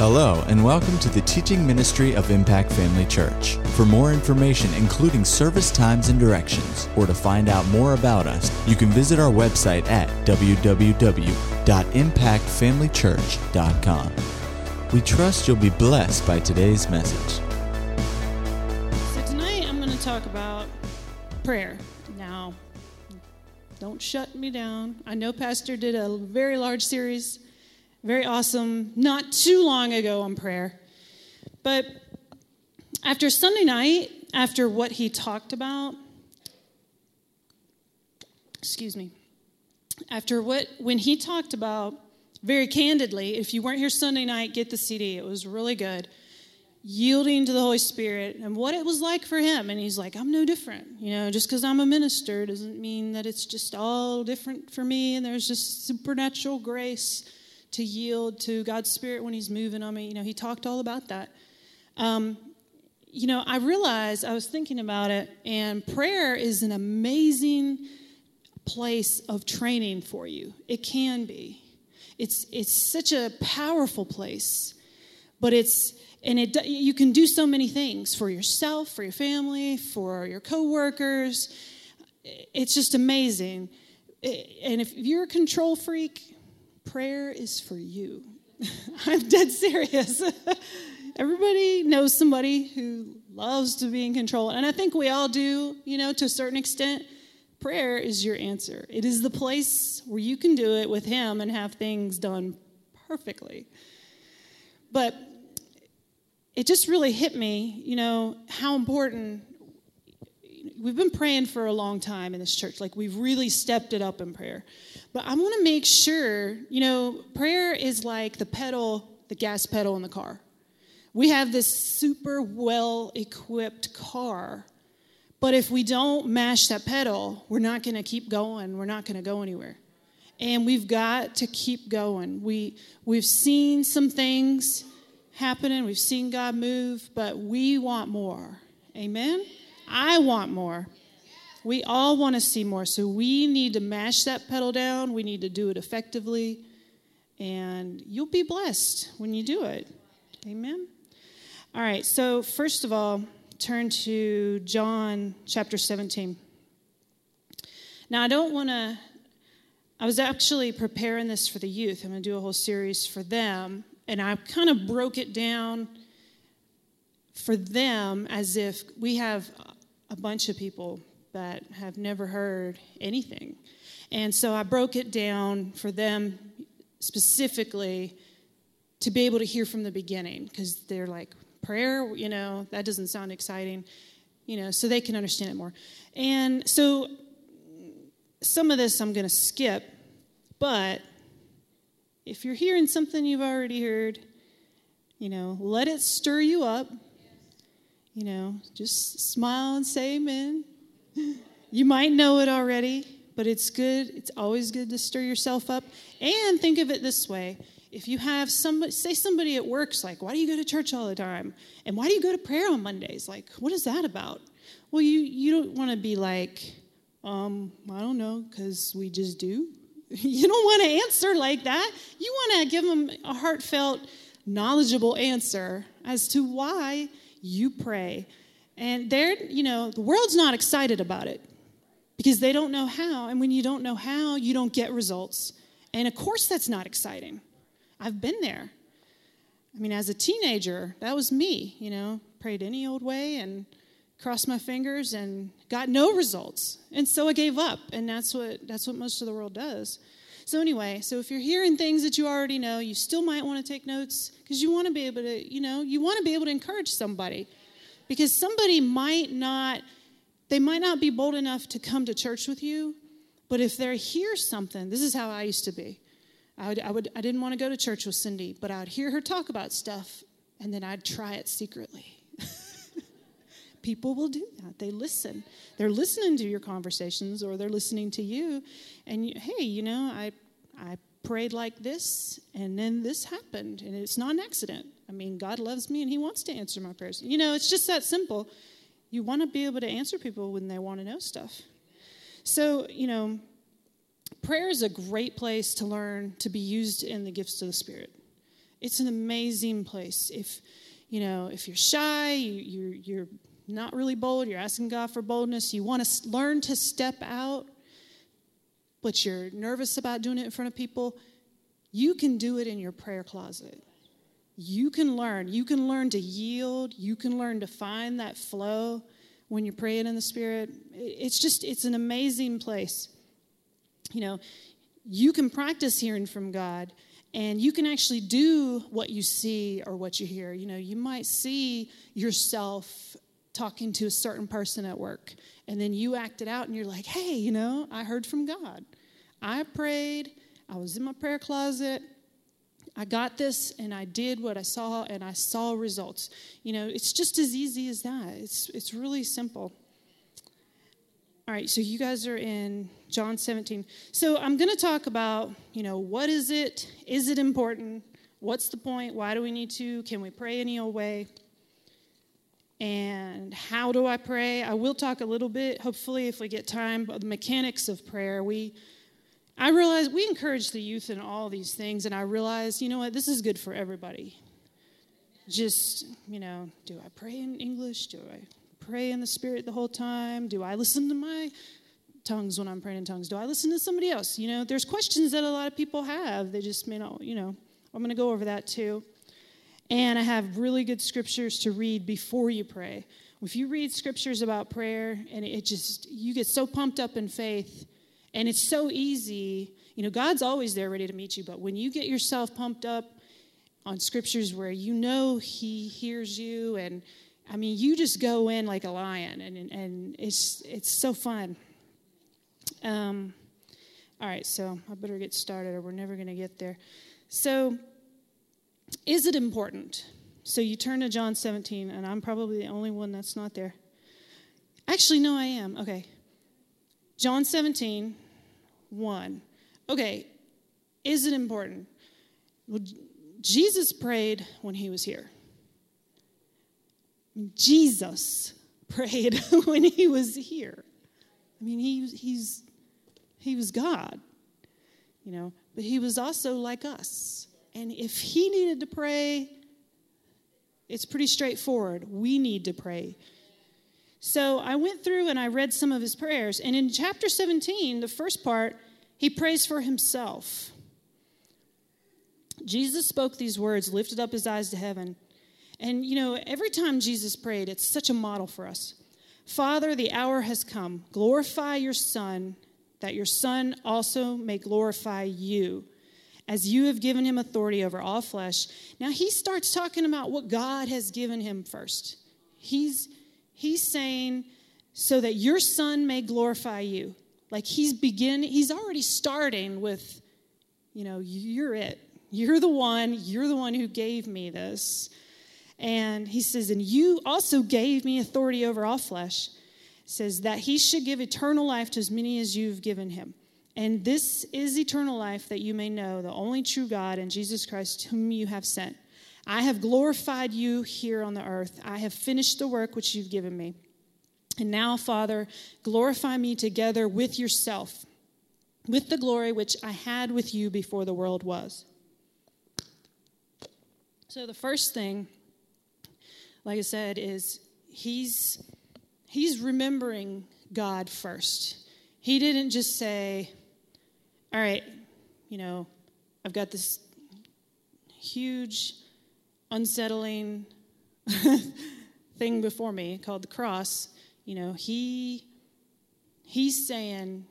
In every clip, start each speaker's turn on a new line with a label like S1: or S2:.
S1: Hello, and welcome to the teaching ministry of Impact Family Church. For more information, including service times and directions, or to find out more about us, you can visit our website at www.impactfamilychurch.com. We trust you'll be blessed by today's message.
S2: So tonight I'm going to talk about prayer. Now, don't shut me down. I know Pastor did a very large series very awesome, not too long ago on prayer. But after Sunday night, after what he talked about, excuse me, after what, when he talked about, very candidly, if you weren't here Sunday night, get the CD. It was really good. Yielding to the Holy Spirit and what it was like for him. And he's like, I'm no different. You know, just because I'm a minister doesn't mean that it's just all different for me and there's just supernatural grace to yield to God's Spirit when He's moving on me. You know, He talked all about that. Um, you know, I realized I was thinking about it, and prayer is an amazing place of training for you. It can be. It's it's such a powerful place, but it's and it you can do so many things for yourself, for your family, for your coworkers. It's just amazing. And if you're a control freak, prayer is for you. I'm dead serious. Everybody knows somebody who loves to be in control. And I think we all do, you know, to a certain extent. Prayer is your answer. It is the place where you can do it with Him and have things done perfectly. But it just really hit me, you know, how important we've been praying for a long time in this church. Like we've really stepped it up in prayer. But I want to make sure, you know, prayer is like the pedal, the gas pedal in the car. We have this super well equipped car. But if we don't mash that pedal, we're not going to keep going. We're not going to go anywhere. And we've got to keep going. We, we've seen some things happening, we've seen God move, but we want more. Amen? I want more. We all want to see more. So we need to mash that pedal down. We need to do it effectively. And you'll be blessed when you do it. Amen. All right. So, first of all, turn to John chapter 17. Now, I don't want to, I was actually preparing this for the youth. I'm going to do a whole series for them. And I kind of broke it down for them as if we have a bunch of people that have never heard anything. And so I broke it down for them specifically to be able to hear from the beginning because they're like, prayer, you know, that doesn't sound exciting, you know, so they can understand it more. And so some of this I'm going to skip, but if you're hearing something you've already heard, you know, let it stir you up. You know, just smile and say amen. You might know it already, but it's good. It's always good to stir yourself up. And think of it this way if you have somebody, say somebody at work's like, why do you go to church all the time? And why do you go to prayer on Mondays? Like, what is that about? Well, you, you don't want to be like, um, I don't know, because we just do. you don't want to answer like that. You want to give them a heartfelt, knowledgeable answer as to why you pray. And they're, you know, the world's not excited about it because they don't know how. And when you don't know how, you don't get results. And of course, that's not exciting. I've been there. I mean, as a teenager, that was me, you know, prayed any old way and crossed my fingers and got no results. And so I gave up. And that's what, that's what most of the world does. So, anyway, so if you're hearing things that you already know, you still might want to take notes because you want to be able to, you know, you want to be able to encourage somebody. Because somebody might not they might not be bold enough to come to church with you but if they hear something this is how i used to be. I, would, I, would, I didn't want to go to church with cindy but i would hear her talk about stuff and then i'd try it secretly. People will do that. They listen. They're listening to your conversations or they're listening to you and you, hey you know i i prayed like this and then this happened and it's not an accident I mean, God loves me and He wants to answer my prayers. You know, it's just that simple. You want to be able to answer people when they want to know stuff. So, you know, prayer is a great place to learn to be used in the gifts of the Spirit. It's an amazing place. If you know, if you're shy, you, you're, you're not really bold, you're asking God for boldness, you want to learn to step out, but you're nervous about doing it in front of people, you can do it in your prayer closet. You can learn. You can learn to yield. You can learn to find that flow when you're praying in the Spirit. It's just, it's an amazing place. You know, you can practice hearing from God and you can actually do what you see or what you hear. You know, you might see yourself talking to a certain person at work, and then you act it out and you're like, hey, you know, I heard from God. I prayed, I was in my prayer closet, I got this and I did what I saw and I saw results. You know, it's just as easy as that. It's it's really simple. All right, so you guys are in John 17. So I'm going to talk about, you know, what is it? Is it important? What's the point? Why do we need to? Can we pray any old way? And how do I pray? I will talk a little bit, hopefully, if we get time, about the mechanics of prayer. We I realize we encourage the youth in all these things, and I realize, you know what, this is good for everybody. Just, you know, do I pray in English? Do I pray in the Spirit the whole time? Do I listen to my tongues when I'm praying in tongues? Do I listen to somebody else? You know, there's questions that a lot of people have. They just may not, you know, I'm going to go over that too. And I have really good scriptures to read before you pray. If you read scriptures about prayer and it just, you get so pumped up in faith and it's so easy. You know, God's always there ready to meet you, but when you get yourself pumped up on scriptures where you know He hears you, and I mean, you just go in like a lion, and, and it's, it's so fun. Um, all right, so I better get started, or we're never going to get there. So, is it important? So you turn to John 17, and I'm probably the only one that's not there. Actually, no, I am. Okay. John 17, 1. Okay, is it important? Well, Jesus prayed when he was here. Jesus prayed when he was here. I mean, he, he's, he was God, you know, but he was also like us. And if he needed to pray, it's pretty straightforward. We need to pray. So I went through and I read some of his prayers. And in chapter 17, the first part, he prays for himself. Jesus spoke these words, lifted up his eyes to heaven. And you know, every time Jesus prayed, it's such a model for us. Father, the hour has come. Glorify your Son, that your Son also may glorify you, as you have given him authority over all flesh. Now he starts talking about what God has given him first. He's He's saying, so that your son may glorify you. Like he's begin, he's already starting with, you know, you're it. You're the one, you're the one who gave me this. And he says, and you also gave me authority over all flesh. says that he should give eternal life to as many as you've given him. And this is eternal life that you may know the only true God and Jesus Christ, whom you have sent. I have glorified you here on the earth. I have finished the work which you've given me. And now, Father, glorify me together with yourself, with the glory which I had with you before the world was. So, the first thing, like I said, is he's, he's remembering God first. He didn't just say, All right, you know, I've got this huge unsettling thing before me called the cross, you know, he he's saying,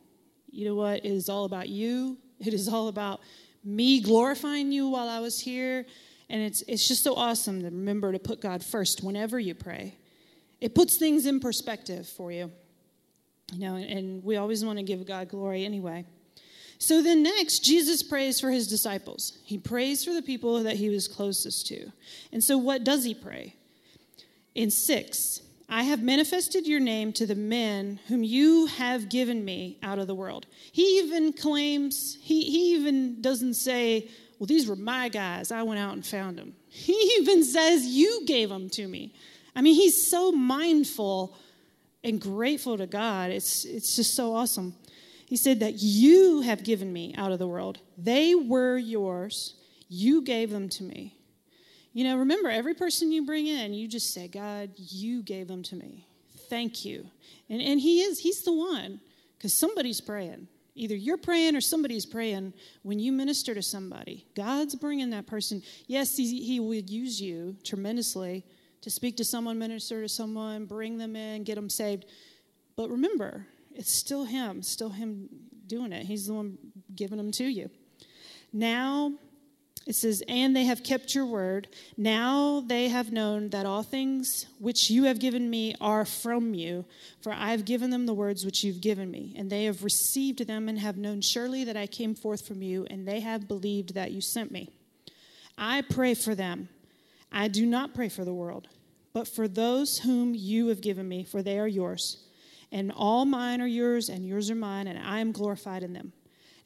S2: you know what, it is all about you. It is all about me glorifying you while I was here. And it's it's just so awesome to remember to put God first whenever you pray. It puts things in perspective for you. You know, and we always want to give God glory anyway. So then, next, Jesus prays for his disciples. He prays for the people that he was closest to. And so, what does he pray? In six, I have manifested your name to the men whom you have given me out of the world. He even claims, he, he even doesn't say, Well, these were my guys. I went out and found them. He even says, You gave them to me. I mean, he's so mindful and grateful to God. It's, it's just so awesome. He said that you have given me out of the world. They were yours. You gave them to me. You know, remember, every person you bring in, you just say, God, you gave them to me. Thank you. And, and He is, He's the one, because somebody's praying. Either you're praying or somebody's praying when you minister to somebody. God's bringing that person. Yes, He, he would use you tremendously to speak to someone, minister to someone, bring them in, get them saved. But remember, it's still Him, still Him doing it. He's the one giving them to you. Now, it says, And they have kept your word. Now they have known that all things which you have given me are from you, for I have given them the words which you've given me. And they have received them and have known surely that I came forth from you, and they have believed that you sent me. I pray for them. I do not pray for the world, but for those whom you have given me, for they are yours. And all mine are yours, and yours are mine, and I am glorified in them.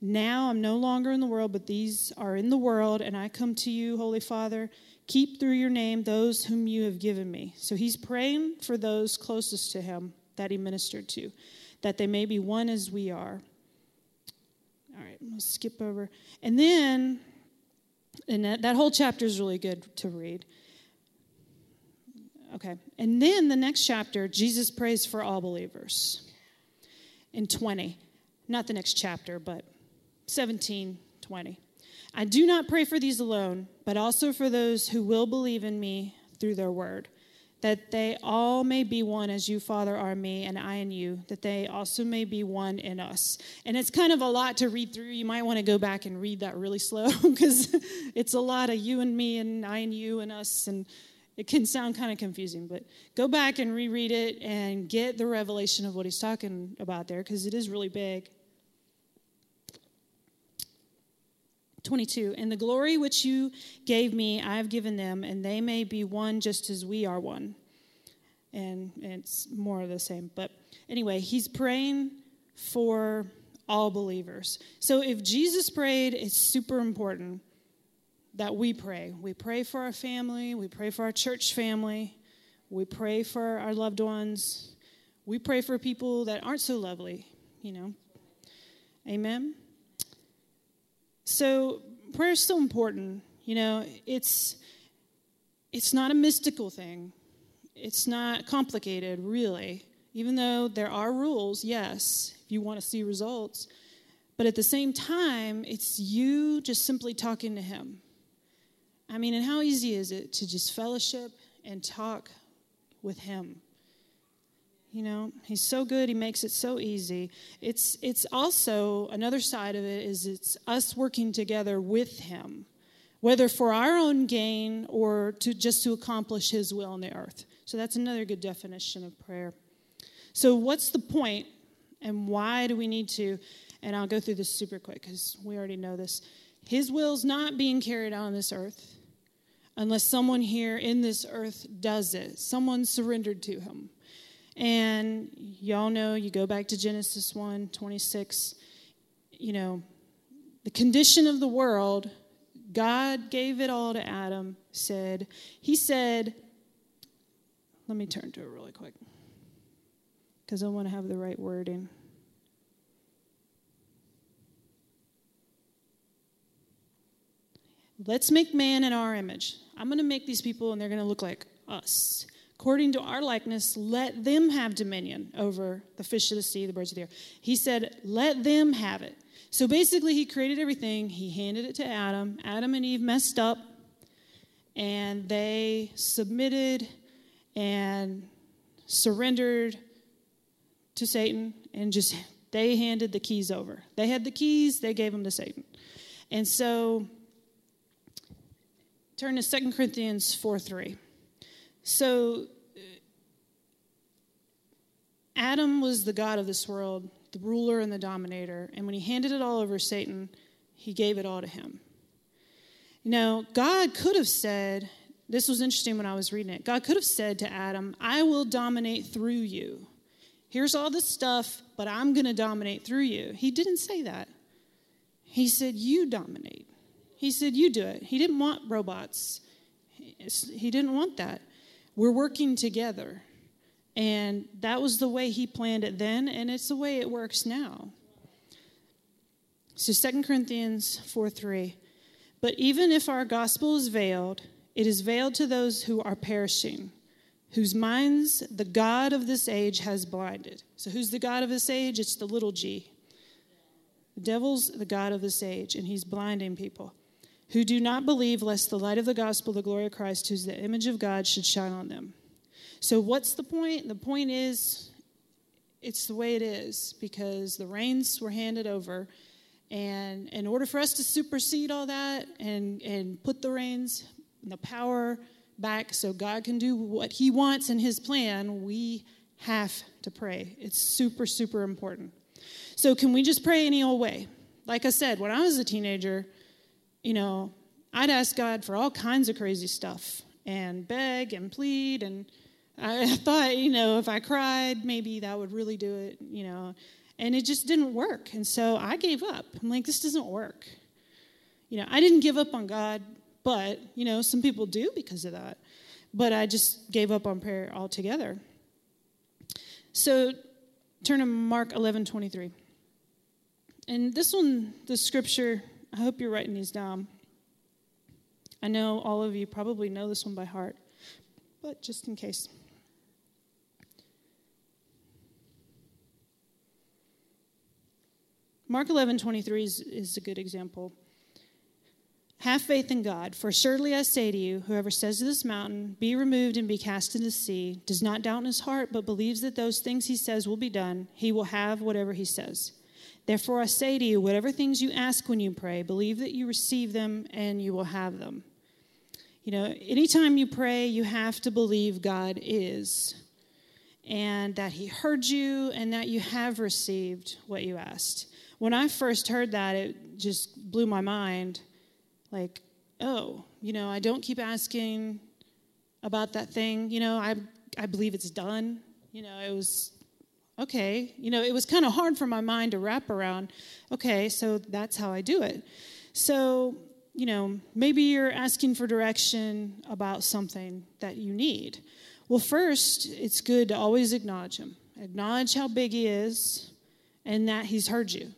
S2: Now I'm no longer in the world, but these are in the world, and I come to you, Holy Father. Keep through your name those whom you have given me. So he's praying for those closest to him that he ministered to, that they may be one as we are. All right, let's skip over. And then, and that, that whole chapter is really good to read. Okay, and then the next chapter, Jesus prays for all believers in 20. Not the next chapter, but 17, 20. I do not pray for these alone, but also for those who will believe in me through their word, that they all may be one as you, Father, are me, and I in you, that they also may be one in us. And it's kind of a lot to read through. You might want to go back and read that really slow because it's a lot of you and me, and I and you and us, and it can sound kind of confusing, but go back and reread it and get the revelation of what he's talking about there because it is really big. 22 and the glory which you gave me i have given them and they may be one just as we are one. And, it's more of the same but anyway he's praying for all believers. So if jesus prayed it's super important that we pray we pray for our family we pray for our church family we pray for our loved ones we pray for people that aren't so lovely you know amen so prayer is so important. You know, it's it's not a mystical thing. It's not complicated, really. Even though there are rules, yes, if you want to see results. But at the same time, it's you just simply talking to him. I mean, and how easy is it to just fellowship and talk with him? You know, he's so good, he makes it so easy. It's it's also another side of it is it's us working together with him, whether for our own gain or to just to accomplish his will on the earth. So that's another good definition of prayer. So what's the point and why do we need to and I'll go through this super quick cuz we already know this. His will's not being carried out on this earth unless someone here in this earth does it. Someone surrendered to him. And y'all know, you go back to Genesis 1 26, you know, the condition of the world, God gave it all to Adam, said, He said, let me turn to it really quick because I want to have the right wording. Let's make man in our image. I'm going to make these people and they're going to look like us according to our likeness, let them have dominion over the fish of the sea, the birds of the air. He said, let them have it. So basically, he created everything, he handed it to Adam. Adam and Eve messed up, and they submitted and surrendered to Satan and just they handed the keys over. They had the keys, they gave them to Satan. And so turn to 2 Corinthians 4 3. So uh, Adam was the God of this world, the ruler and the dominator. And when he handed it all over Satan, he gave it all to him. Know, God could have said, this was interesting when I was reading it. God could have said to Adam, I will dominate through you. Here's all this stuff, but I'm going to dominate through you. He didn't say that. He said, You dominate. He said, You do it. He didn't want robots, he didn't want that. We're working together. And that was the way he planned it then, and it's the way it works now. So 2 Corinthians 4 3. But even if our gospel is veiled, It is veiled to those who are perishing, whose minds the God of this age has blinded. So, who's the God of this age? It's the little g. The devil's the God of this age, and he's blinding people who do not believe, lest the light of the gospel, the glory of Christ, who's the image of God, should shine on them. So, what's the point? The point is, it's the way it is because the reins were handed over. And in order for us to supersede all that and, and put the reins, and the power back so God can do what He wants in His plan, we have to pray. It's super, super important. So, can we just pray any old way? Like I said, when I was a teenager, you know, I'd ask God for all kinds of crazy stuff and beg and plead. And I thought, you know, if I cried, maybe that would really do it, you know. And it just didn't work. And so I gave up. I'm like, this doesn't work. You know, I didn't give up on God, but, you know, some people do because of that. But I just gave up on prayer altogether. So turn to Mark 11 23. And this one, the scripture, I hope you're writing these down. I know all of you probably know this one by heart, but just in case. Mark 11, 23 is, is a good example. Have faith in God, for surely I say to you, whoever says to this mountain, Be removed and be cast into the sea, does not doubt in his heart, but believes that those things he says will be done, he will have whatever he says. Therefore, I say to you, whatever things you ask when you pray, believe that you receive them and you will have them. You know, anytime you pray, you have to believe God is and that He heard you and that you have received what you asked. When I first heard that, it just blew my mind. Like, oh, you know, I don't keep asking about that thing. You know, I, I believe it's done. You know, it was okay. You know, it was kind of hard for my mind to wrap around, okay, so that's how I do it. So, you know, maybe you're asking for direction about something that you need. Well, first, it's good to always acknowledge Him. Acknowledge how big He is and that He's heard you.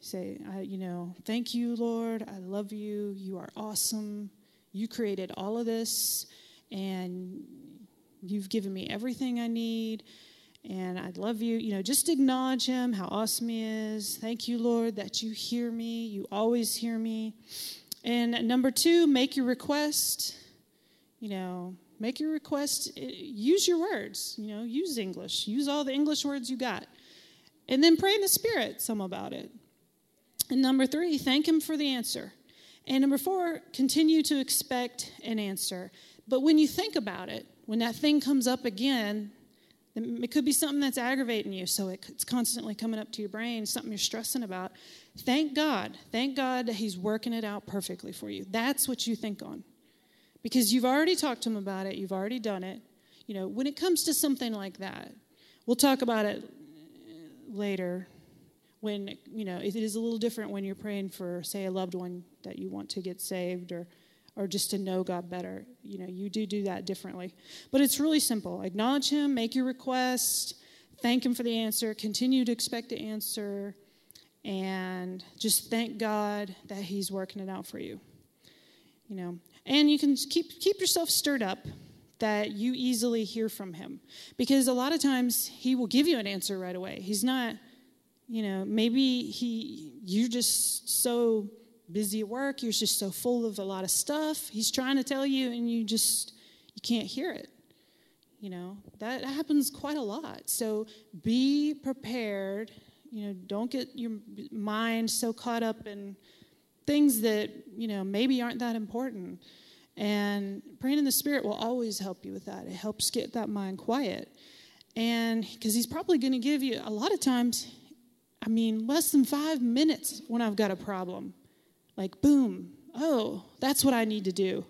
S2: Say, you know, thank you, Lord. I love you. You are awesome. You created all of this, and you've given me everything I need and I'd love you, you know, just acknowledge him, how awesome he is. Thank you, Lord, that you hear me. You always hear me. And number two, make your request. You know, make your request. Eh, use your words, you know, use English. Use all the English words you got. And then pray in the Spirit some about it. And number three, thank him for the answer. And number four, continue to expect an answer. But when you think about it, when that thing comes up again, it could be something that's aggravating you, so it's constantly coming up to your brain, something you're stressing about. Thank God. Thank God that He's working it out perfectly for you. That's what you think on. Because you've already talked to Him about it, you've already done it. You know, when it comes to something like that, we'll talk about it later when, you know, it is a little different when you're praying for, say, a loved one that you want to get saved or or just to know God better. You know, you do do that differently. But it's really simple. Acknowledge Him, make your request, thank Him for the answer, continue to expect the answer, and just thank God that He's working it out for you. You know, and you can keep keep yourself stirred up that you easily hear from Him, because a lot of times He will give you an answer right away. He's not, you know, maybe He you're just so busy at work, you're just so full of a lot of stuff. He's trying to tell you and you just you can't hear it. You know, that happens quite a lot. So be prepared. You know, don't get your mind so caught up in things that, you know, maybe aren't that important. And praying in the Spirit will always help you with that. It helps get that mind quiet. And because He's probably going to give you, a lot of times, I mean, less than five minutes when I've got a problem like, boom, oh, that's what I need to do.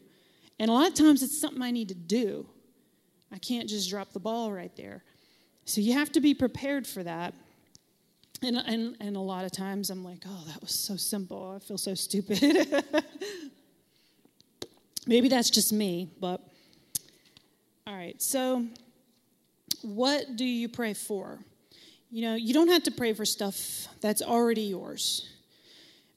S2: And a lot of times it's something I need to do. I can't just drop the ball right there. So you have to be prepared for that. And, and, and a lot of times I'm like, oh, that was so simple. I feel so stupid. Maybe that's just me, but all right. So, what do you pray for? You know, you don't have to pray for stuff that's already yours.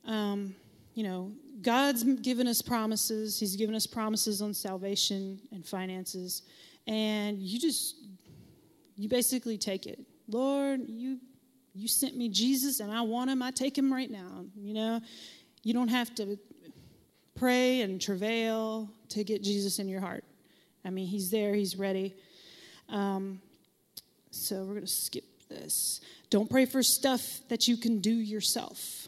S2: Um, you know, God's given us promises. He's given us promises on salvation and finances. And you just, you basically take it. Lord, you you sent me Jesus and I want him. I take him right now. You know, you don't have to pray and travail to get Jesus in your heart. I mean, he's there, he's ready. Um, so we're going to skip this. Don't pray for stuff that you can do yourself.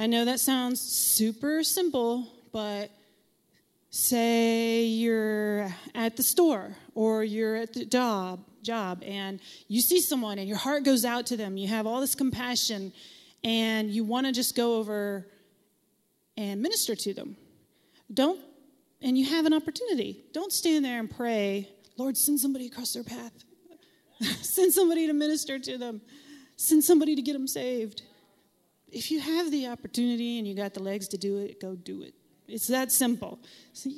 S2: I know that sounds super simple, but say you're at the store or you're at the job job and you see someone and your heart goes out to them you have all this compassion and you want to just go over and minister to them. Don't and you have an opportunity. Don't stand there and pray lord send somebody across their path. Send somebody to minister to them. Send somebody to get them saved if you have the opportunity and you got the legs to do it, go do it. It's that simple. So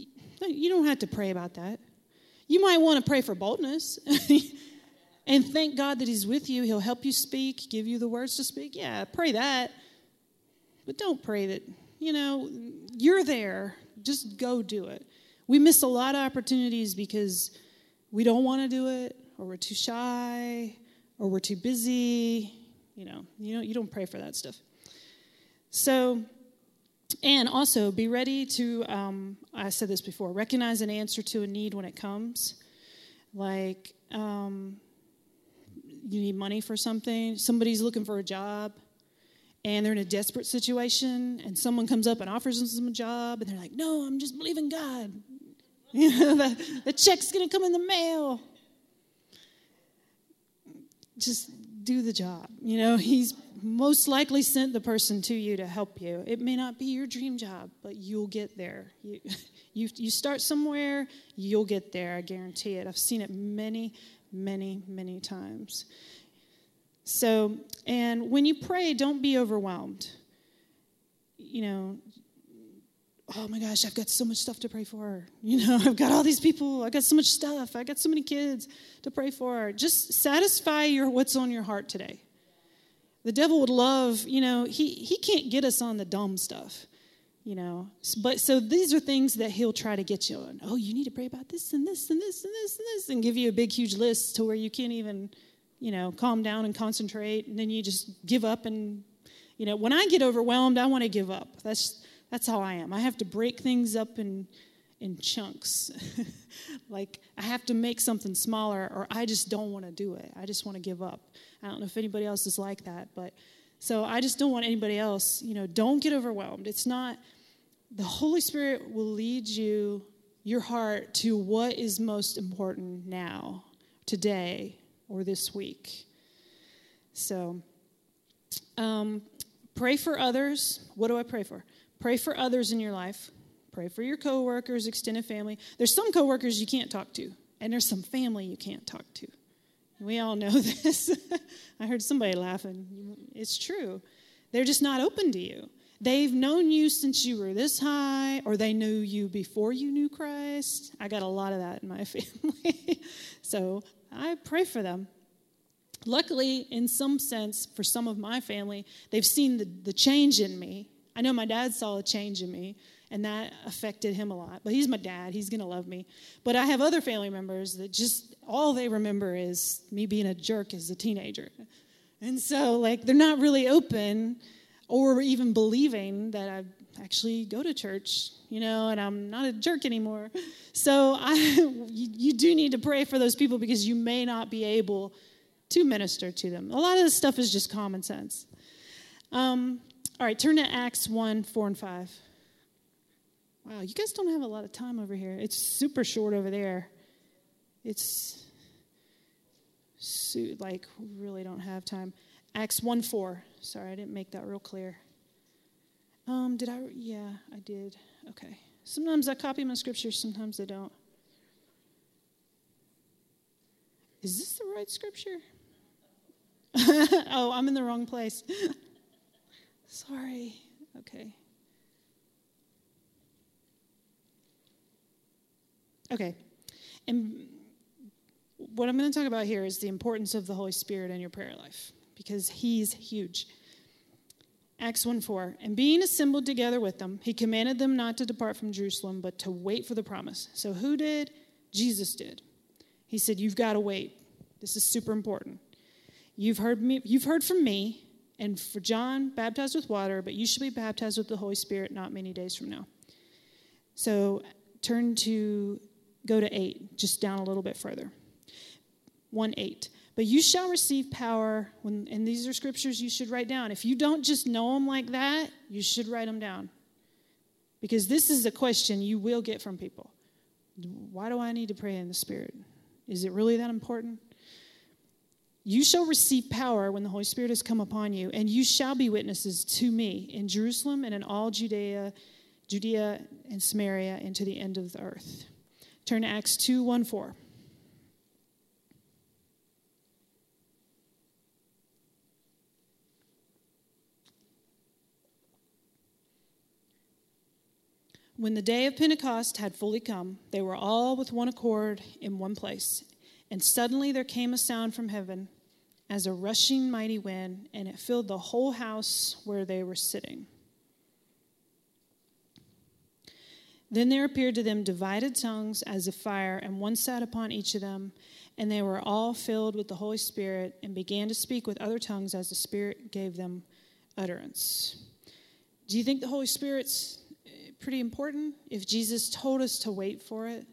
S2: you don't have to pray about that. You might want to pray for boldness and thank God that He's with you. He'll help you speak, give you the words to speak. Yeah, pray that. But don't pray that, you know, you're there. Just go do it. We miss a lot of opportunities because we don't want to do it, or we're too shy, or we're too busy. You know, you know, you don't pray for that stuff. So, and also be ready to, um, I said this before, recognize an answer to a need when it comes. Like, um, you need money for something, somebody's looking for a job, and they're in a desperate situation, and someone comes up and offers them a job, and they're like, No, I'm just believing God. You know, the, the check's gonna come in the mail. Just do the job. You know, He's most likely sent the person to you to help you. It may not be your dream job, but you'll get there. You, you, you start somewhere, you'll get there. I guarantee it. I've seen it many, many, many times. So, and when you pray, don't be overwhelmed. You know, oh my gosh, I've got so much stuff to pray for. You know, I've got all these people, I've got so much stuff, I've got so many kids to pray for. Just satisfy your what's on your heart today. The devil would love, you know, he, he can't get us on the dumb stuff, you know. But so these are things that he'll try to get you on. Oh, you need to pray about this and this and this and this and this and give you a big, huge list to where you can't even, you know, calm down and concentrate. And then you just give up. And, you know, when I get overwhelmed, I want to give up. That's, that's how I am. I have to break things up in, in chunks. like I have to make something smaller or I just don't want to do it. I just want to give up. I don't know if anybody else is like that, but so I just don't want anybody else, you know, don't get overwhelmed. It's not, the Holy Spirit will lead you, your heart, to what is most important now, today, or this week. So, um, pray for others. What do I pray for? Pray for others in your life. Pray for your coworkers, extended family. There's some coworkers you can't talk to, and there's some family you can't talk to. We all know this. I heard somebody laughing. It's true. They're just not open to you. They've known you since you were this high, or they knew you before you knew Christ. I got a lot of that in my family. so I pray for them. Luckily, in some sense, for some of my family, they've seen the, the change in me. I know my dad saw a change in me, and that affected him a lot. But he's my dad, he's to love me. But I have other family members that just all they remember is me being a jerk as a teenager. And so, like, they're not really open or even believing that I actually go to church, you know, and I'm not a jerk anymore. So, I, you, you do need to pray for those people because you may not be able to minister to them. A lot of this stuff is just common sense. Um, all right, turn to Acts 1 4 and 5. Wow, you guys don't have a lot of time over here. It's super short over there. It's like really don't have time. Acts 1 4. Sorry, I didn't make that real clear. Um, did I? Yeah, I did. Okay. Sometimes I copy my scriptures, sometimes I don't. Is this the right scripture? oh, I'm in the wrong place. Sorry. Okay. Okay. And what I'm going to talk about here is the importance of the Holy Spirit in your prayer life because He's huge. Acts 1 4. And being assembled together with them, he commanded them not to depart from Jerusalem, but to wait for the promise. So who did? Jesus did. He said, You've got to wait. This is super important. You've heard me, you've heard from me, and for John, baptized with water, but you should be baptized with the Holy Spirit not many days from now. So turn to go to 8, just down a little bit further. 1 8. But you shall receive power when, and these are scriptures you should write down. If you don't just know them like that, you should write them down. Because this is a question you will get from people. Why do I need to pray in the Spirit? Is it really that important? You shall receive power when the Holy Spirit has come upon you, and you shall be witnesses to me in Jerusalem and in all Judea, Judea and Samaria, and to the end of the earth. Turn to Acts 2 1 4. When the day of Pentecost had fully come, they were all with one accord in one place. And suddenly there came a sound from heaven as a rushing mighty wind, and it filled the whole house where they were sitting. Then there appeared to them divided tongues as of fire, and one sat upon each of them. And they were all filled with the Holy Spirit and began to speak with other tongues as the Spirit gave them utterance. Do you think the Holy Spirit's eh, pretty important. If Jesus told us to wait for it,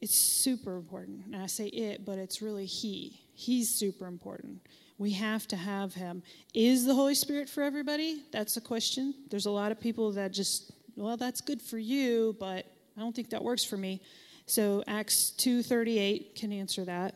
S2: it's super important. And I say it, but it's really He. He's super important. We have to have Him. Is the Holy Spirit for everybody? That's a question. There's a lot of people that just, well, that's good for you, but I don't think that works for me. So Acts 2:38 can answer that.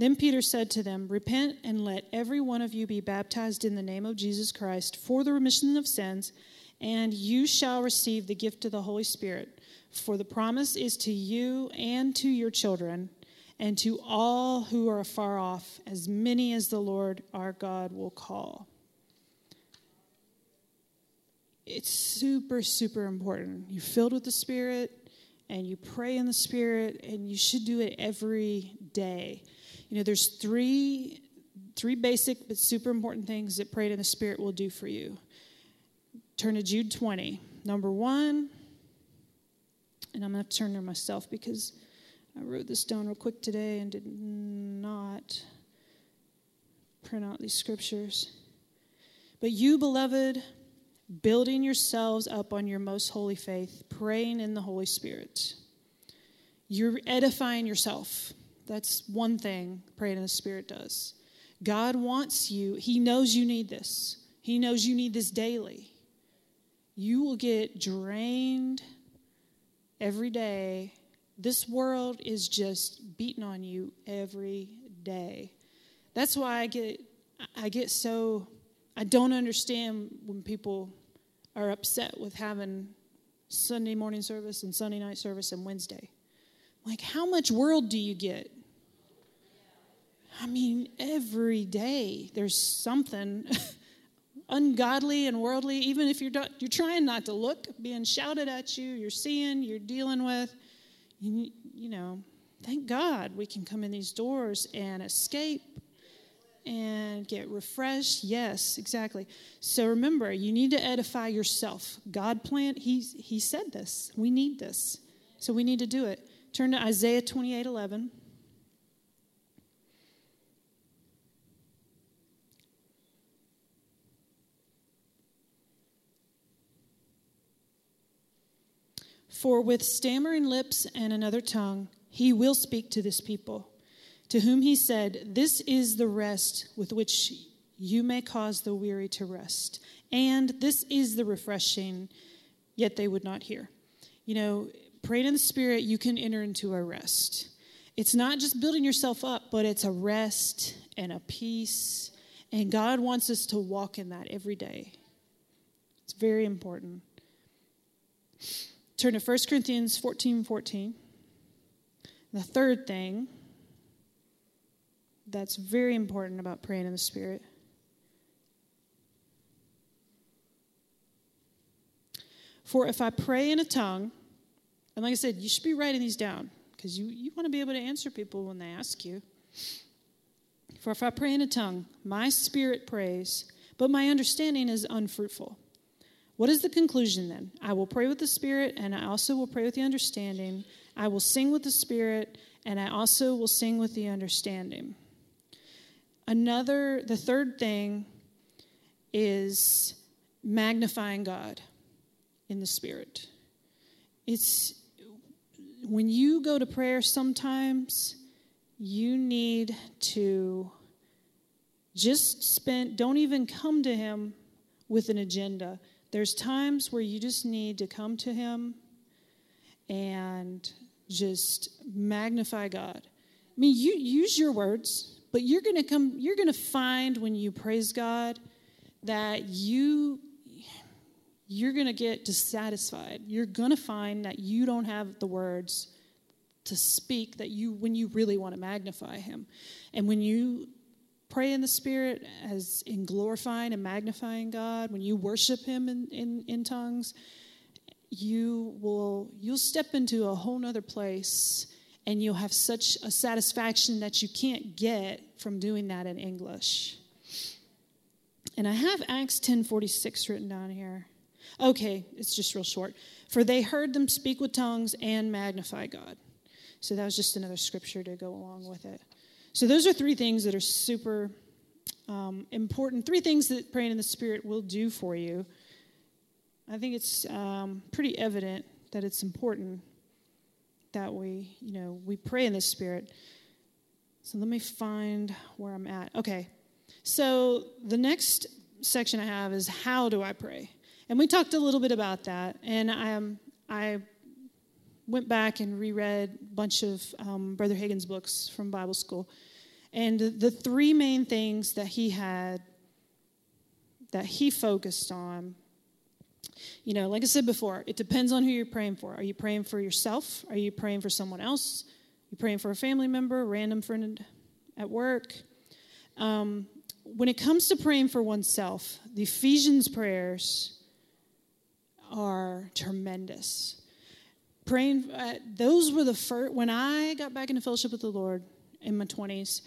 S2: Then Peter said to them, Repent and let every one of you be baptized in the name of Jesus Christ for the remission of sins, and you shall receive the gift of the Holy Spirit. For the promise is to you and to your children, and to all who are afar off, as many as the Lord our God will call. It's super, super important. You're filled with the Spirit, and you pray in the Spirit, and you should do it every day. You know, there's three three basic but super important things that praying in the Spirit will do for you. Turn to Jude 20. Number one, and I'm going to turn to myself because I wrote this down real quick today and did not print out these scriptures. But you, beloved, building yourselves up on your most holy faith, praying in the Holy Spirit. You're edifying yourself. That's one thing praying in the Spirit does. God wants you, He knows you need this. He knows you need this daily. You will get drained every day. This world is just beating on you every day. That's why I get I get so I don't understand when people are upset with having Sunday morning service and Sunday night service and Wednesday. Like, how much world do you get? I mean, every day there's something ungodly and worldly, even if you're, you're trying not to look, being shouted at you, you're seeing, you're dealing with. You, you know, thank God we can come in these doors and escape and get refreshed. Yes, exactly. So remember, you need to edify yourself. God planned, he, he said this. We need this. So we need to do it. Turn to Isaiah 28 11. For with stammering lips and another tongue, he will speak to this people, to whom he said, This is the rest with which you may cause the weary to rest, and this is the refreshing, yet they would not hear. You know, praying in the Spirit, you can enter into a rest. It's not just building yourself up, but it's a rest and a peace. And God wants us to walk in that every day. It's very important. Turn to 1 Corinthians 14 14. The third thing that's very important about praying in the Spirit For if I pray in a tongue, and like I said, you should be writing these down because you, you want to be able to answer people when they ask you. For if I pray in a tongue, my spirit prays, but my understanding is unfruitful. What is the conclusion then? I will pray with the spirit, and I also will pray with the understanding. I will sing with the spirit, and I also will sing with the understanding. Another, the third thing is magnifying God in the spirit. It's when you go to prayer, sometimes you need to just spend, don't even come to Him with an agenda. There's times where you just need to come to Him and just magnify God. I mean, you use your words, but you're going to come, you're going to find when you praise God that you you're going to get dissatisfied. You're going to find that you don't have the words to speak that you when you really want to magnify him. And when you pray in the spirit as in glorifying and magnifying God, when you worship him in, in, in tongues, you will you'll step into a whole nother place and you'll have such a satisfaction that you can't get from doing that in English. And I have Acts 10:46 written down here. Okay, it's just real short. For they heard them speak with tongues and magnify God. So that was just another scripture to go along with it. So those are three things that are super um, important. Three things that praying in the Spirit will do for you. I think it's um, pretty evident that it's important that we, you know, we pray in the Spirit. So let me find where I'm at. Okay. So the next section I have is how do I pray? And we talked a little bit about that. And I, um, I went back and reread a bunch of um, Brother Hagin's books from Bible school. And the three main things that he had, that he focused on, you know, like I said before, it depends on who you're praying for. Are you praying for yourself? Are you praying for someone else? Are you praying for a family member, random friend at work? Um, when it comes to praying for oneself, the Ephesians prayers are tremendous. Praying, uh, those were the first, when I got back into fellowship with the Lord in my 20s,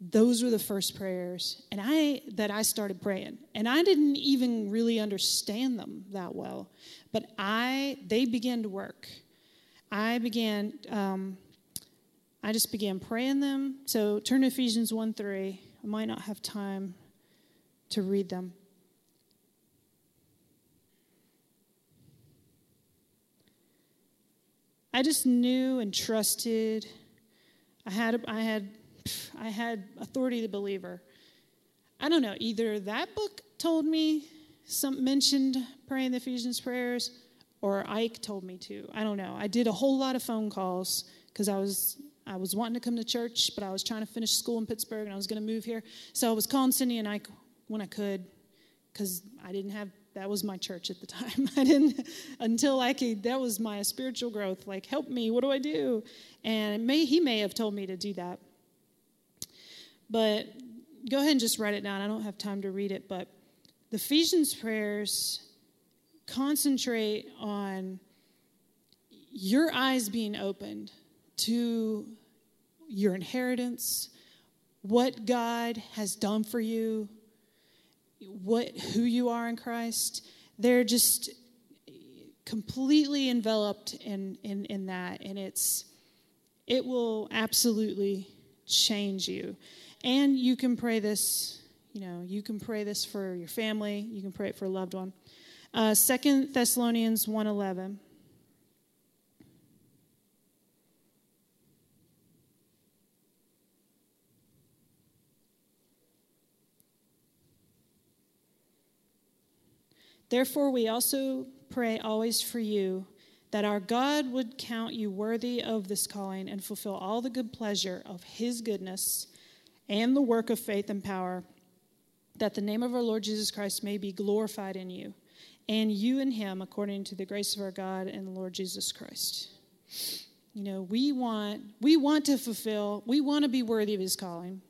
S2: those were the first prayers and i that i started praying. And i didn't even really understand them that well but i they began to work. I began um, i just began praying them. So turn to ephesians 1 3 i might not have time to read them I just knew and trusted. I had, I had, I had authority to believe her. I don't know. Either that book told me some mentioned praying the Ephesians prayers, or Ike told me to. I don't know. I did a whole lot of phone calls because I was I was wanting to come to church, but I was trying to finish school in Pittsburgh and I was going to move here. So I was calling Cindy and Ike when I could because I didn't have that was my church at the time. I didn't until I could. That was my spiritual growth. Like, help me. What do I do? And may he may have told me to do that. But go ahead and just write it down. I don't have time to read it, but the Ephesians prayers concentrate on your eyes being opened to your inheritance, what God has done for you, what who you are in Christ. They're just completely enveloped in, in, in that and it's it will absolutely change you and you can pray this you know you can pray this for your family you can pray it for a loved one uh, 2 thessalonians 1.11 Therefore, we also pray always for you that our God would count you worthy of this calling and fulfill all the good pleasure of his goodness and the work of faith and power, that the name of our Lord Jesus Christ may be glorified in you, and you in him, according to the grace of our God and the Lord Jesus Christ. You know, we want we want to fulfill, we want to be worthy of his calling.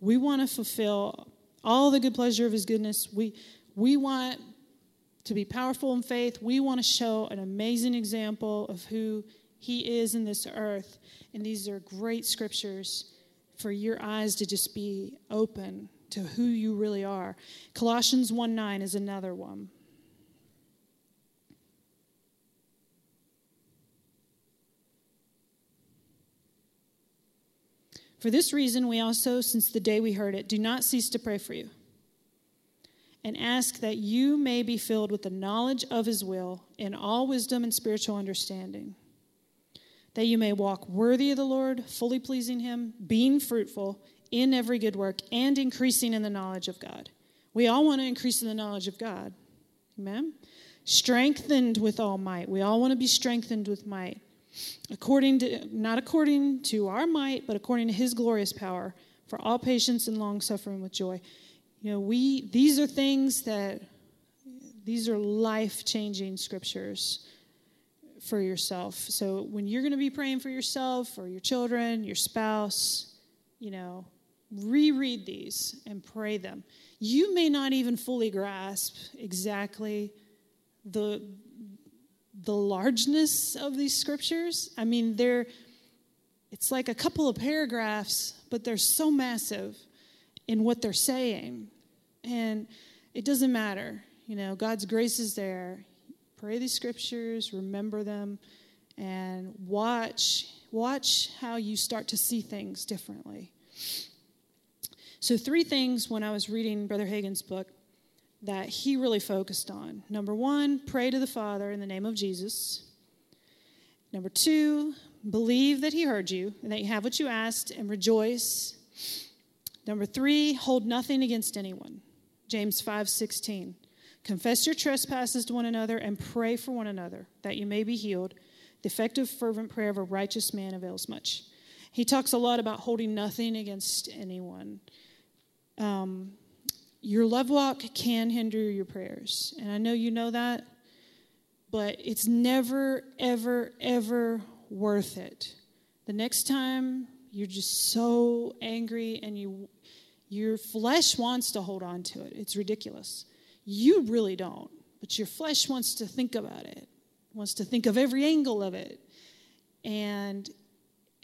S2: We want to fulfill all the good pleasure of his goodness. We we want to be powerful in faith. We want to show an amazing example of who He is in this earth. And these are great scriptures for your eyes to just be open to who you really are. Colossians 1 9 is another one. For this reason, we also, since the day we heard it, do not cease to pray for you and ask that you may be filled with the knowledge of his will in all wisdom and spiritual understanding, that you may walk worthy of the Lord, fully pleasing him, being fruitful in every good work, and increasing in the knowledge of God. We all want to increase in the knowledge of God. Amen? Strengthened with all might. We all want to be strengthened with might. According to, not according to our might, but according to his glorious power, for all patience and long suffering with joy you know, we these are things that these are life-changing scriptures for yourself. So when you're going to be praying for yourself or your children, your spouse, you know, reread these and pray them. You may not even fully grasp exactly the the largeness of these scriptures. I mean, they're it's like a couple of paragraphs, but they're so massive in what they're saying. And it doesn't matter. You know, God's grace is there. Pray these scriptures, remember them, and watch watch how you start to see things differently. So three things when I was reading Brother Hagin's book that he really focused on. Number 1, pray to the Father in the name of Jesus. Number 2, believe that he heard you and that you have what you asked and rejoice Number three, hold nothing against anyone. James 5 16. Confess your trespasses to one another and pray for one another that you may be healed. The effective, fervent prayer of a righteous man avails much. He talks a lot about holding nothing against anyone. Um, your love walk can hinder your prayers. And I know you know that, but it's never, ever, ever worth it. The next time you're just so angry and you your flesh wants to hold on to it. It's ridiculous. You really don't, but your flesh wants to think about it, wants to think of every angle of it. And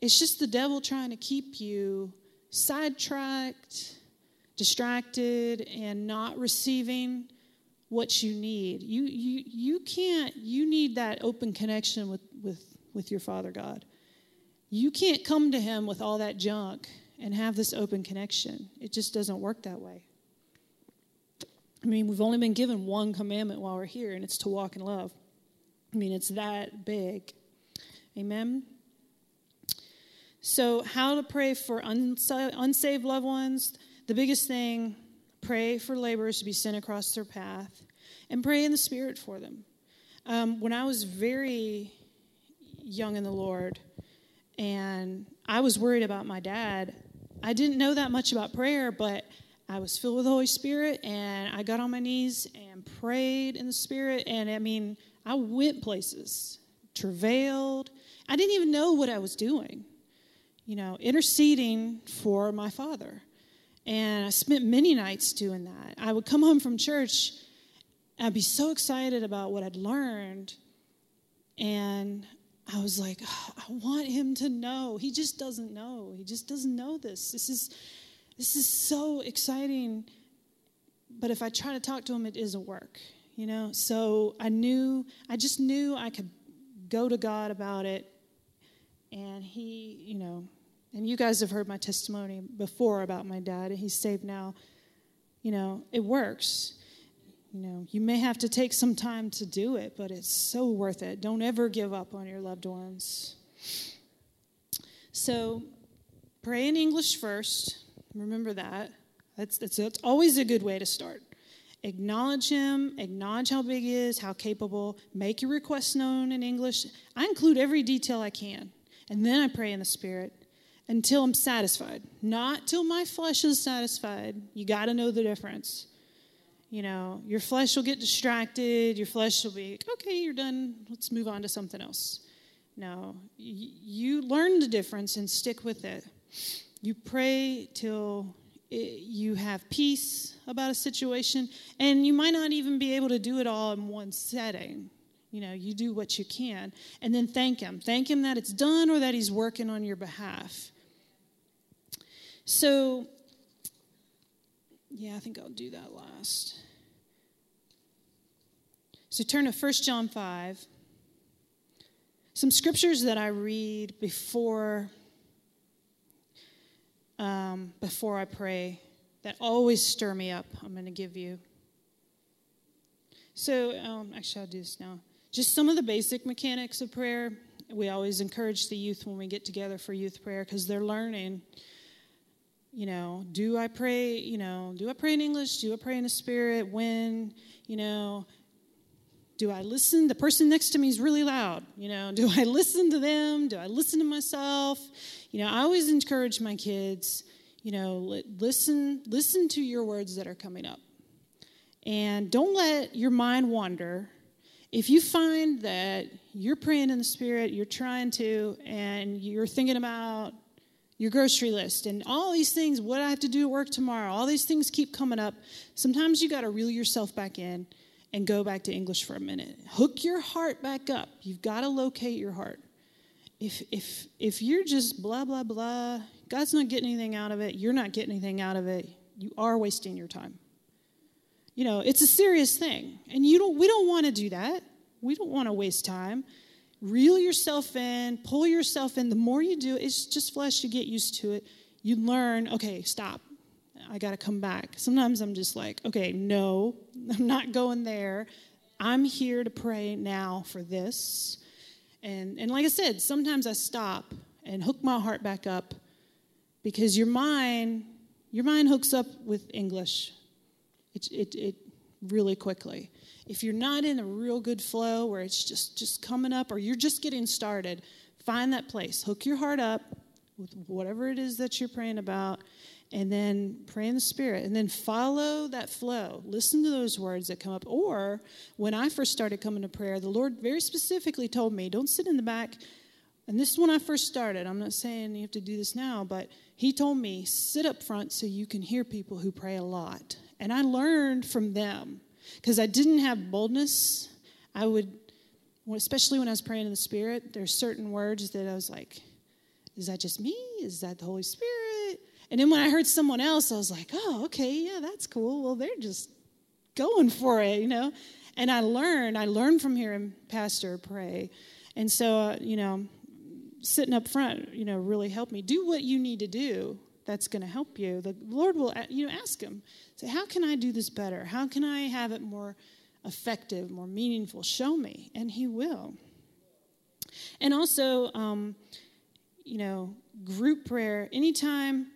S2: it's just the devil trying to keep you sidetracked, distracted, and not receiving what you need. You, you, you can't, you need that open connection with, with, with your Father God. You can't come to Him with all that junk and have this open connection. It just doesn't work that way. I mean, we've only been given one commandment while we're here, and it's to walk in love. I mean, it's that big. Amen? So, how to pray for unsaved loved ones? The biggest thing pray for laborers to be sent across their path and pray in the Spirit for them. Um, when I was very young in the Lord and I was worried about my dad, I didn't know that much about prayer, but I was filled with the Holy Spirit and I got on my knees and prayed in the Spirit. And I mean, I went places, travailed. I didn't even know what I was doing, you know, interceding for my father. And I spent many nights doing that. I would come home from church, I'd be so excited about what I'd learned. And I was like, oh, I want him to know. He just doesn't know. He just doesn't know this. This is this is so exciting. But if I try to talk to him, it doesn't work. You know? So I knew, I just knew I could go to God about it. And he, you know, and you guys have heard my testimony before about my dad. He's saved now. You know, it works. You know, you may have to take some time to do it, but it's so worth it. Don't ever give up on your loved ones. So, pray in English first. Remember that. That's, that's, that's always a good way to start. Acknowledge him, acknowledge how big he is, how capable. Make your requests known in English. I include every detail I can. And then I pray in the Spirit until I'm satisfied. Not till my flesh is satisfied. You got to know the difference you know, your flesh will get distracted. Your flesh will be, okay, you're done. Let's move on to something else. No, you learn the difference and stick with it. You pray till you have peace about a situation, and you might not even be able to do it all in one setting. You know, you do what you can, and then thank Him. Thank Him that it's done or that He's working on your behalf. So, yeah, I think I'll do that last. So turn to 1 John 5. Some scriptures that I read before um, before I pray that always stir me up. I'm going to give you. So, um, actually, I'll do this now. Just some of the basic mechanics of prayer. We always encourage the youth when we get together for youth prayer because they're learning. You know, do I pray? You know, do I pray in English? Do I pray in the Spirit? When? You know, do I listen? The person next to me is really loud. You know, do I listen to them? Do I listen to myself? You know, I always encourage my kids, you know, listen listen to your words that are coming up. And don't let your mind wander. If you find that you're praying in the spirit, you're trying to and you're thinking about your grocery list and all these things, what I have to do at work tomorrow, all these things keep coming up. Sometimes you got to reel yourself back in and go back to English for a minute. Hook your heart back up. You've got to locate your heart. If, if, if you're just blah, blah, blah, God's not getting anything out of it, you're not getting anything out of it, you are wasting your time. You know, it's a serious thing. And you don't, we don't want to do that. We don't want to waste time. Reel yourself in, pull yourself in. The more you do, it's just flesh, you get used to it. You learn, okay, stop. I got to come back. Sometimes I'm just like, okay, no, I'm not going there. I'm here to pray now for this. And, and like I said, sometimes I stop and hook my heart back up because your mind, your mind hooks up with English. It, it, it really quickly. If you're not in a real good flow where it's just, just coming up or you're just getting started, find that place. Hook your heart up with whatever it is that you're praying about and then pray in the Spirit, and then follow that flow. Listen to those words that come up. Or when I first started coming to prayer, the Lord very specifically told me, don't sit in the back. And this is when I first started. I'm not saying you have to do this now, but He told me, sit up front so you can hear people who pray a lot. And I learned from them because I didn't have boldness. I would, especially when I was praying in the Spirit, there's certain words that I was like, is that just me? Is that the Holy Spirit? And then when I heard someone else, I was like, oh, okay, yeah, that's cool. Well, they're just going for it, you know? And I learned, I learned from hearing Pastor pray. And so, uh, you know, sitting up front, you know, really helped me. Do what you need to do that's going to help you. The Lord will, you know, ask Him, say, how can I do this better? How can I have it more effective, more meaningful? Show me. And He will. And also, um, you know, group prayer, anytime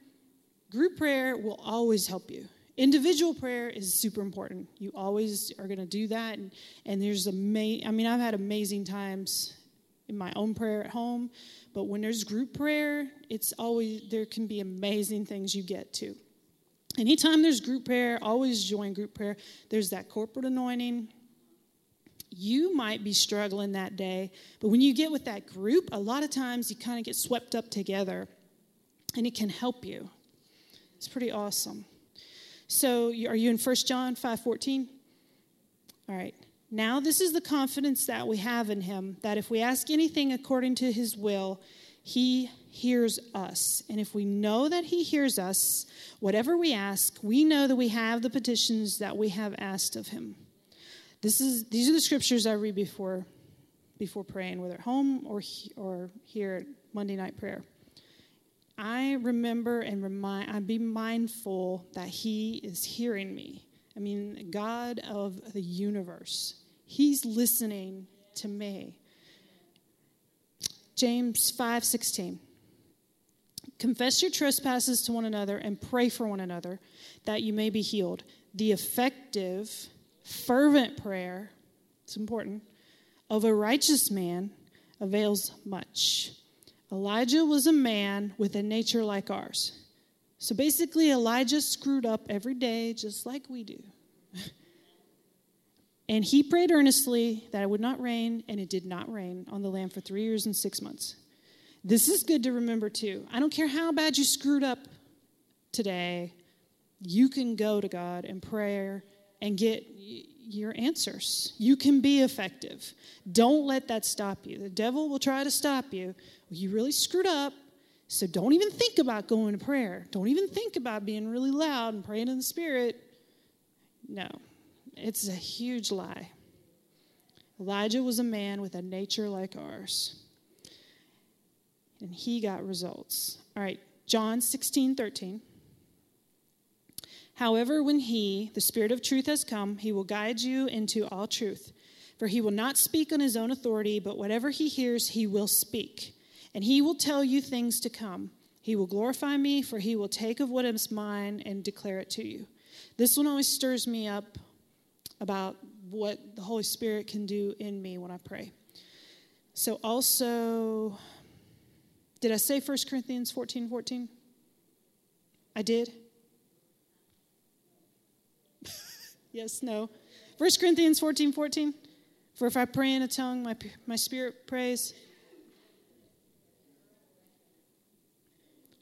S2: Group prayer will always help you. Individual prayer is super important. You always are going to do that. And, and there's ama- I mean, I've had amazing times in my own prayer at home, but when there's group prayer, it's always, there can be amazing things you get to. Anytime there's group prayer, always join group prayer. There's that corporate anointing. You might be struggling that day, but when you get with that group, a lot of times you kind of get swept up together and it can help you. It's pretty awesome. So, are you in 1 John 5 14? All right. Now, this is the confidence that we have in him that if we ask anything according to his will, he hears us. And if we know that he hears us, whatever we ask, we know that we have the petitions that we have asked of him. This is, these are the scriptures I read before, before praying, whether at home or, or here at Monday night prayer. I remember and remind, I be mindful that He is hearing me. I mean, God of the universe, He's listening to me. James 5 16. Confess your trespasses to one another and pray for one another that you may be healed. The effective, fervent prayer, it's important, of a righteous man avails much. Elijah was a man with a nature like ours. So basically, Elijah screwed up every day just like we do. and he prayed earnestly that it would not rain, and it did not rain on the land for three years and six months. This is good to remember too. I don't care how bad you screwed up today, you can go to God in prayer and get your answers. You can be effective. Don't let that stop you. The devil will try to stop you. You really screwed up, so don't even think about going to prayer. Don't even think about being really loud and praying in the spirit. No, it's a huge lie. Elijah was a man with a nature like ours, and he got results. All right, John 16 13. However, when he, the Spirit of truth, has come, he will guide you into all truth. For he will not speak on his own authority, but whatever he hears, he will speak. And he will tell you things to come. He will glorify me, for he will take of what is mine and declare it to you. This one always stirs me up about what the Holy Spirit can do in me when I pray. So, also, did I say 1 Corinthians 14 14? I did? Yes, no. 1 Corinthians 14 14. For if I pray in a tongue, my, my spirit prays.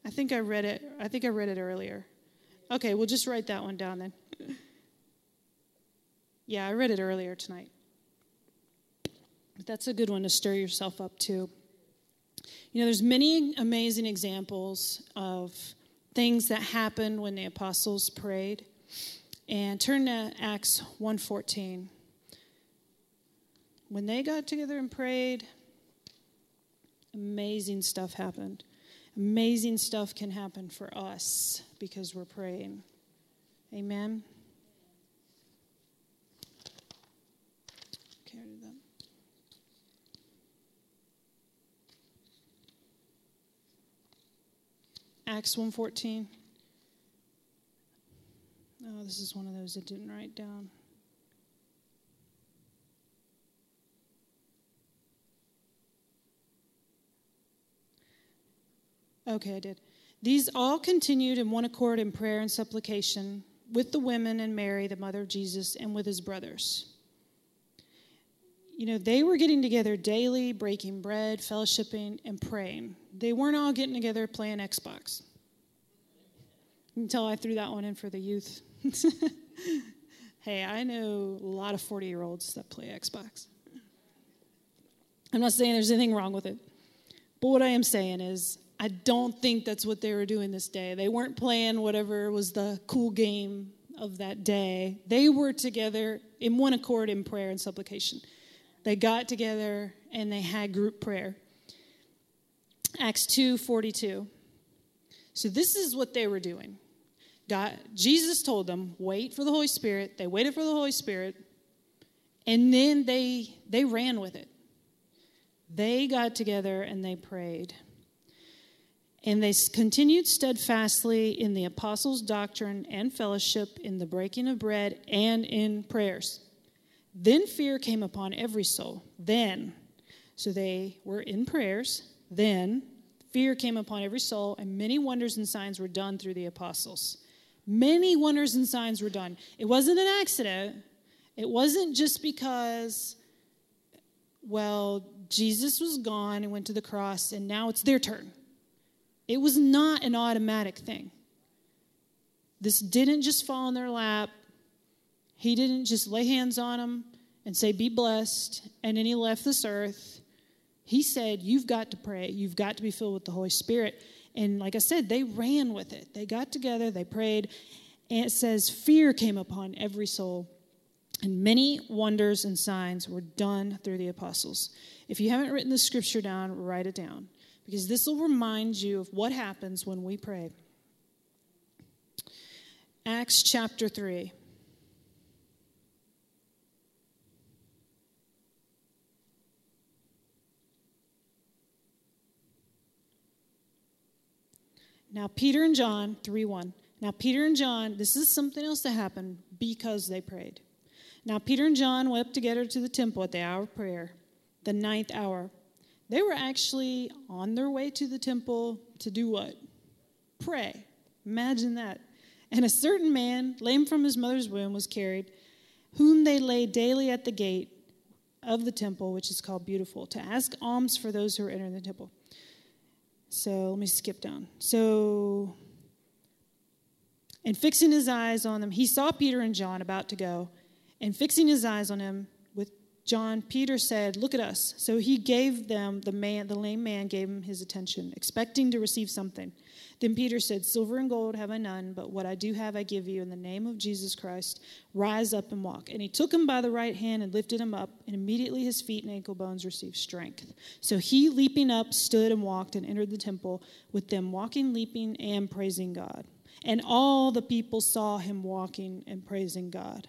S2: I think I read it. I think I read it earlier. Okay, we'll just write that one down then. Yeah, I read it earlier tonight. But that's a good one to stir yourself up to. You know, there's many amazing examples of things that happened when the apostles prayed. And turn to Acts 1:14. When they got together and prayed, amazing stuff happened. Amazing stuff can happen for us because we're praying. Amen. Acts 1:14. Oh, this is one of those I didn't write down. Okay, I did. These all continued in one accord in prayer and supplication with the women and Mary, the mother of Jesus, and with his brothers. You know, they were getting together daily, breaking bread, fellowshipping, and praying. They weren't all getting together playing Xbox. Until I threw that one in for the youth. hey, I know a lot of 40 year olds that play Xbox. I'm not saying there's anything wrong with it. But what I am saying is, I don't think that's what they were doing this day. They weren't playing whatever was the cool game of that day. They were together in one accord in prayer and supplication. They got together and they had group prayer. Acts 2:42. So this is what they were doing. God, Jesus told them, wait for the Holy Spirit. They waited for the Holy Spirit, and then they they ran with it. They got together and they prayed. And they continued steadfastly in the apostles' doctrine and fellowship, in the breaking of bread, and in prayers. Then fear came upon every soul. Then, so they were in prayers. Then fear came upon every soul, and many wonders and signs were done through the apostles. Many wonders and signs were done. It wasn't an accident. It wasn't just because, well, Jesus was gone and went to the cross and now it's their turn. It was not an automatic thing. This didn't just fall in their lap. He didn't just lay hands on them and say, Be blessed, and then he left this earth. He said, You've got to pray. You've got to be filled with the Holy Spirit. And like I said, they ran with it. They got together, they prayed, and it says, Fear came upon every soul, and many wonders and signs were done through the apostles. If you haven't written the scripture down, write it down, because this will remind you of what happens when we pray. Acts chapter 3. Now, Peter and John, 3 1. Now, Peter and John, this is something else that happened because they prayed. Now, Peter and John went up together to the temple at the hour of prayer, the ninth hour. They were actually on their way to the temple to do what? Pray. Imagine that. And a certain man, lame from his mother's womb, was carried, whom they laid daily at the gate of the temple, which is called Beautiful, to ask alms for those who were entering the temple. So let me skip down. So And fixing his eyes on them, he saw Peter and John about to go. And fixing his eyes on him John, Peter said, Look at us. So he gave them, the man, the lame man gave him his attention, expecting to receive something. Then Peter said, Silver and gold have I none, but what I do have I give you. In the name of Jesus Christ, rise up and walk. And he took him by the right hand and lifted him up, and immediately his feet and ankle bones received strength. So he, leaping up, stood and walked and entered the temple with them, walking, leaping, and praising God. And all the people saw him walking and praising God.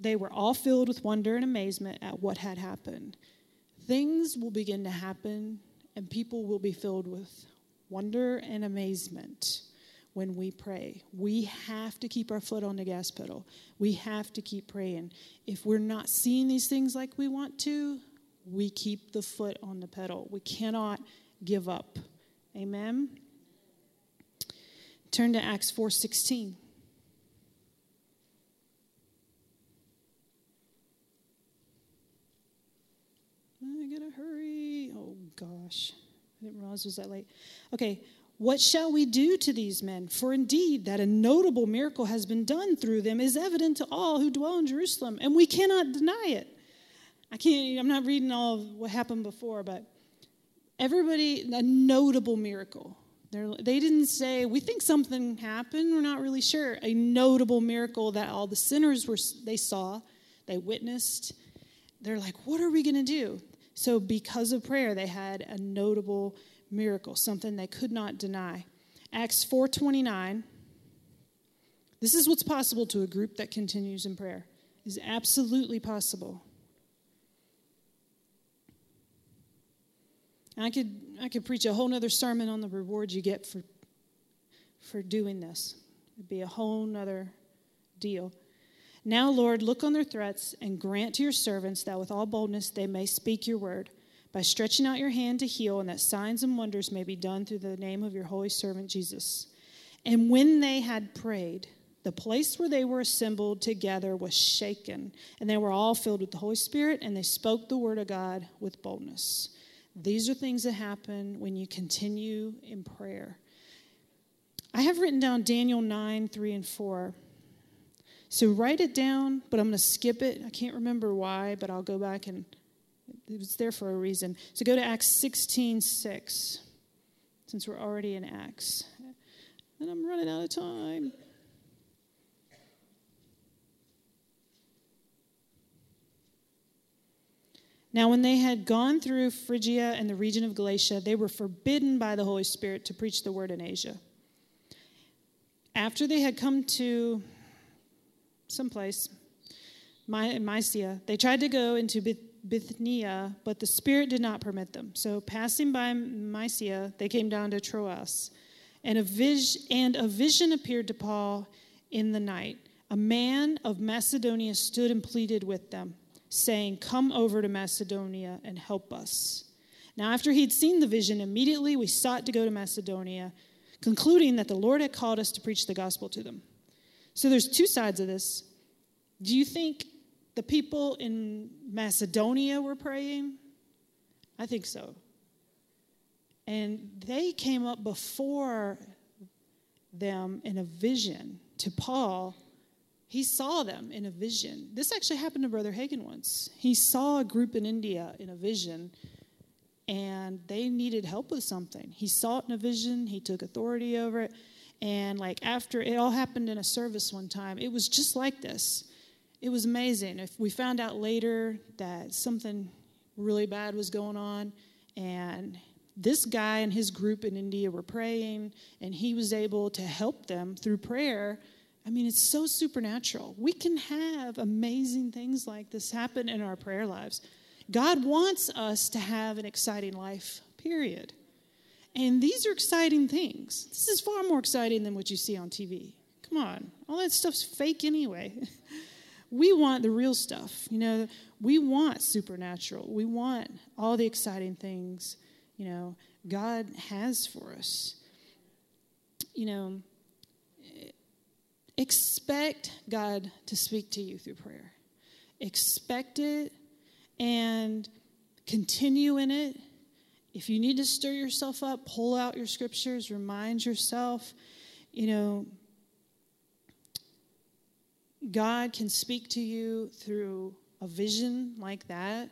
S2: They were all filled with wonder and amazement at what had happened. Things will begin to happen, and people will be filled with wonder and amazement when we pray. We have to keep our foot on the gas pedal. We have to keep praying. If we're not seeing these things like we want to, we keep the foot on the pedal. We cannot give up. Amen. Turn to Acts 4:16. I gotta hurry. Oh gosh. I didn't realize it was that late. Okay, what shall we do to these men? For indeed, that a notable miracle has been done through them is evident to all who dwell in Jerusalem, and we cannot deny it. I can't, I'm not reading all of what happened before, but everybody, a notable miracle. They're, they did not say, we think something happened, we're not really sure. A notable miracle that all the sinners were, they saw, they witnessed. They're like, what are we going to do? So, because of prayer, they had a notable miracle, something they could not deny. Acts 4:29. This is what's possible to a group that continues in prayer. Is absolutely possible. I could I could preach a whole nother sermon on the rewards you get for for doing this. It'd be a whole nother deal. Now, Lord, look on their threats and grant to your servants that with all boldness they may speak your word by stretching out your hand to heal, and that signs and wonders may be done through the name of your holy servant Jesus. And when they had prayed, the place where they were assembled together was shaken, and they were all filled with the Holy Spirit, and they spoke the word of God with boldness. These are things that happen when you continue in prayer. I have written down Daniel 9, 3, and 4. So write it down, but I'm going to skip it. I can't remember why, but I'll go back and it was there for a reason. So go to Acts 16 6, since we're already in Acts. And I'm running out of time. Now, when they had gone through Phrygia and the region of Galatia, they were forbidden by the Holy Spirit to preach the word in Asia. After they had come to someplace, My, Mysia. They tried to go into Bithynia, but the Spirit did not permit them. So, passing by Mysia, they came down to Troas. And a, vis- and a vision appeared to Paul in the night. A man of Macedonia stood and pleaded with them, saying, Come over to Macedonia and help us. Now, after he'd seen the vision, immediately we sought to go to Macedonia, concluding that the Lord had called us to preach the gospel to them. So there's two sides of this. Do you think the people in Macedonia were praying? I think so. And they came up before them in a vision to Paul. He saw them in a vision. This actually happened to Brother Hagin once. He saw a group in India in a vision, and they needed help with something. He saw it in a vision, he took authority over it and like after it all happened in a service one time, it was just like this. It was amazing. If we found out later that something really bad was going on, and this guy and his group in India were praying, and he was able to help them through prayer. I mean, it's so supernatural. We can have amazing things like this happen in our prayer lives. God wants us to have an exciting life, period. And these are exciting things. This is far more exciting than what you see on TV. Come on, all that stuff's fake anyway. we want the real stuff. You know, we want supernatural. We want all the exciting things, you know, God has for us. You know, expect God to speak to you through prayer. Expect it and continue in it if you need to stir yourself up, pull out your scriptures, remind yourself, you know, God can speak to you through a vision like that.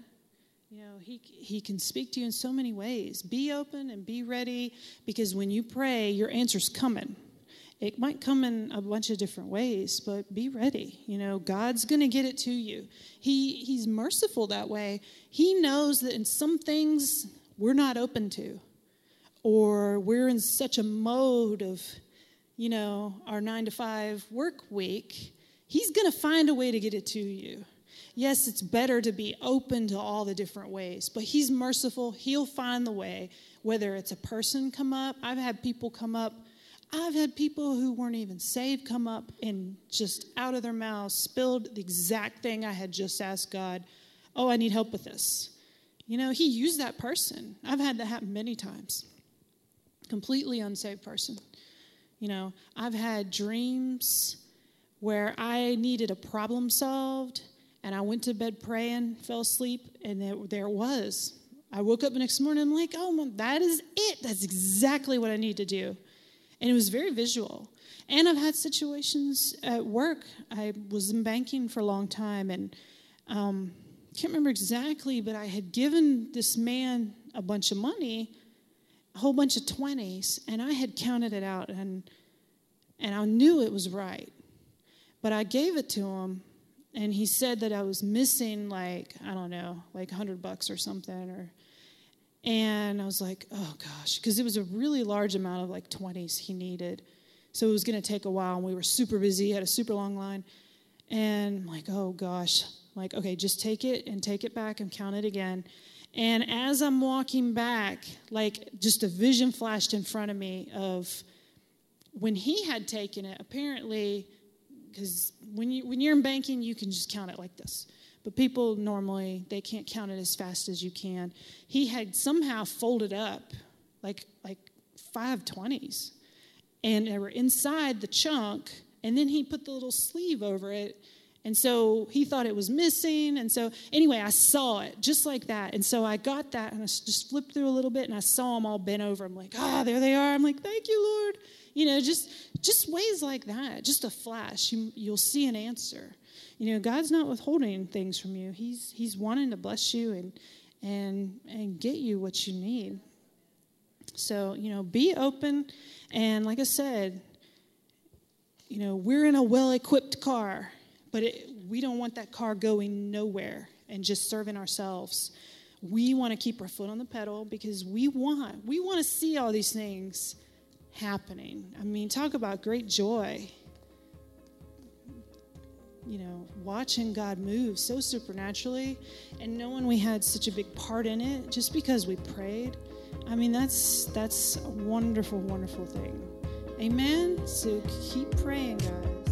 S2: You know, he, he can speak to you in so many ways. Be open and be ready because when you pray, your answer's coming. It might come in a bunch of different ways, but be ready. You know, God's going to get it to you. He, he's merciful that way. He knows that in some things we're not open to, or we're in such a mode of, you know, our nine to five work week. He's going to find a way to get it to you. Yes, it's better to be open to all the different ways, but He's merciful. He'll find the way, whether it's a person come up. I've had people come up I've had people who weren't even saved come up and just out of their mouths spilled the exact thing I had just asked God, Oh, I need help with this. You know, He used that person. I've had that happen many times. Completely unsaved person. You know, I've had dreams where I needed a problem solved and I went to bed praying, fell asleep, and there, there it was. I woke up the next morning, I'm like, oh, that is it. That's exactly what I need to do and it was very visual. And I've had situations at work. I was in banking for a long time, and um, can't remember exactly, but I had given this man a bunch of money, a whole bunch of twenties, and I had counted it out, and and I knew it was right. But I gave it to him, and he said that I was missing like I don't know, like hundred bucks or something, or and I was like, oh gosh, because it was a really large amount of like 20s he needed. So it was going to take a while, and we were super busy, had a super long line. And I'm like, oh gosh, like, okay, just take it and take it back and count it again. And as I'm walking back, like just a vision flashed in front of me of when he had taken it, apparently, because when, you, when you're in banking, you can just count it like this but people normally they can't count it as fast as you can he had somehow folded up like like five twenties. and they were inside the chunk and then he put the little sleeve over it and so he thought it was missing. And so anyway i saw it just like that. And so i got that and i just flipped through a little bit and i saw them all bent over. I'm like ah there they are. I'm like thank you lord. You know just just ways like that just a flash. You, you'll see an answer. You know, God's not withholding things from you. He's He's wanting to bless you and and and get you what you need. So, you know, be open. And like I said, you know, we're in a well-equipped car, but it, we don't want that car going nowhere and just serving ourselves. We want to keep our foot on the pedal because we want we want to see all these things happening. I mean, talk about great joy you know, watching God move so supernaturally and knowing we had such a big part in it just because we prayed. I mean, that's that's a wonderful, wonderful thing. Amen. So keep praying, guys.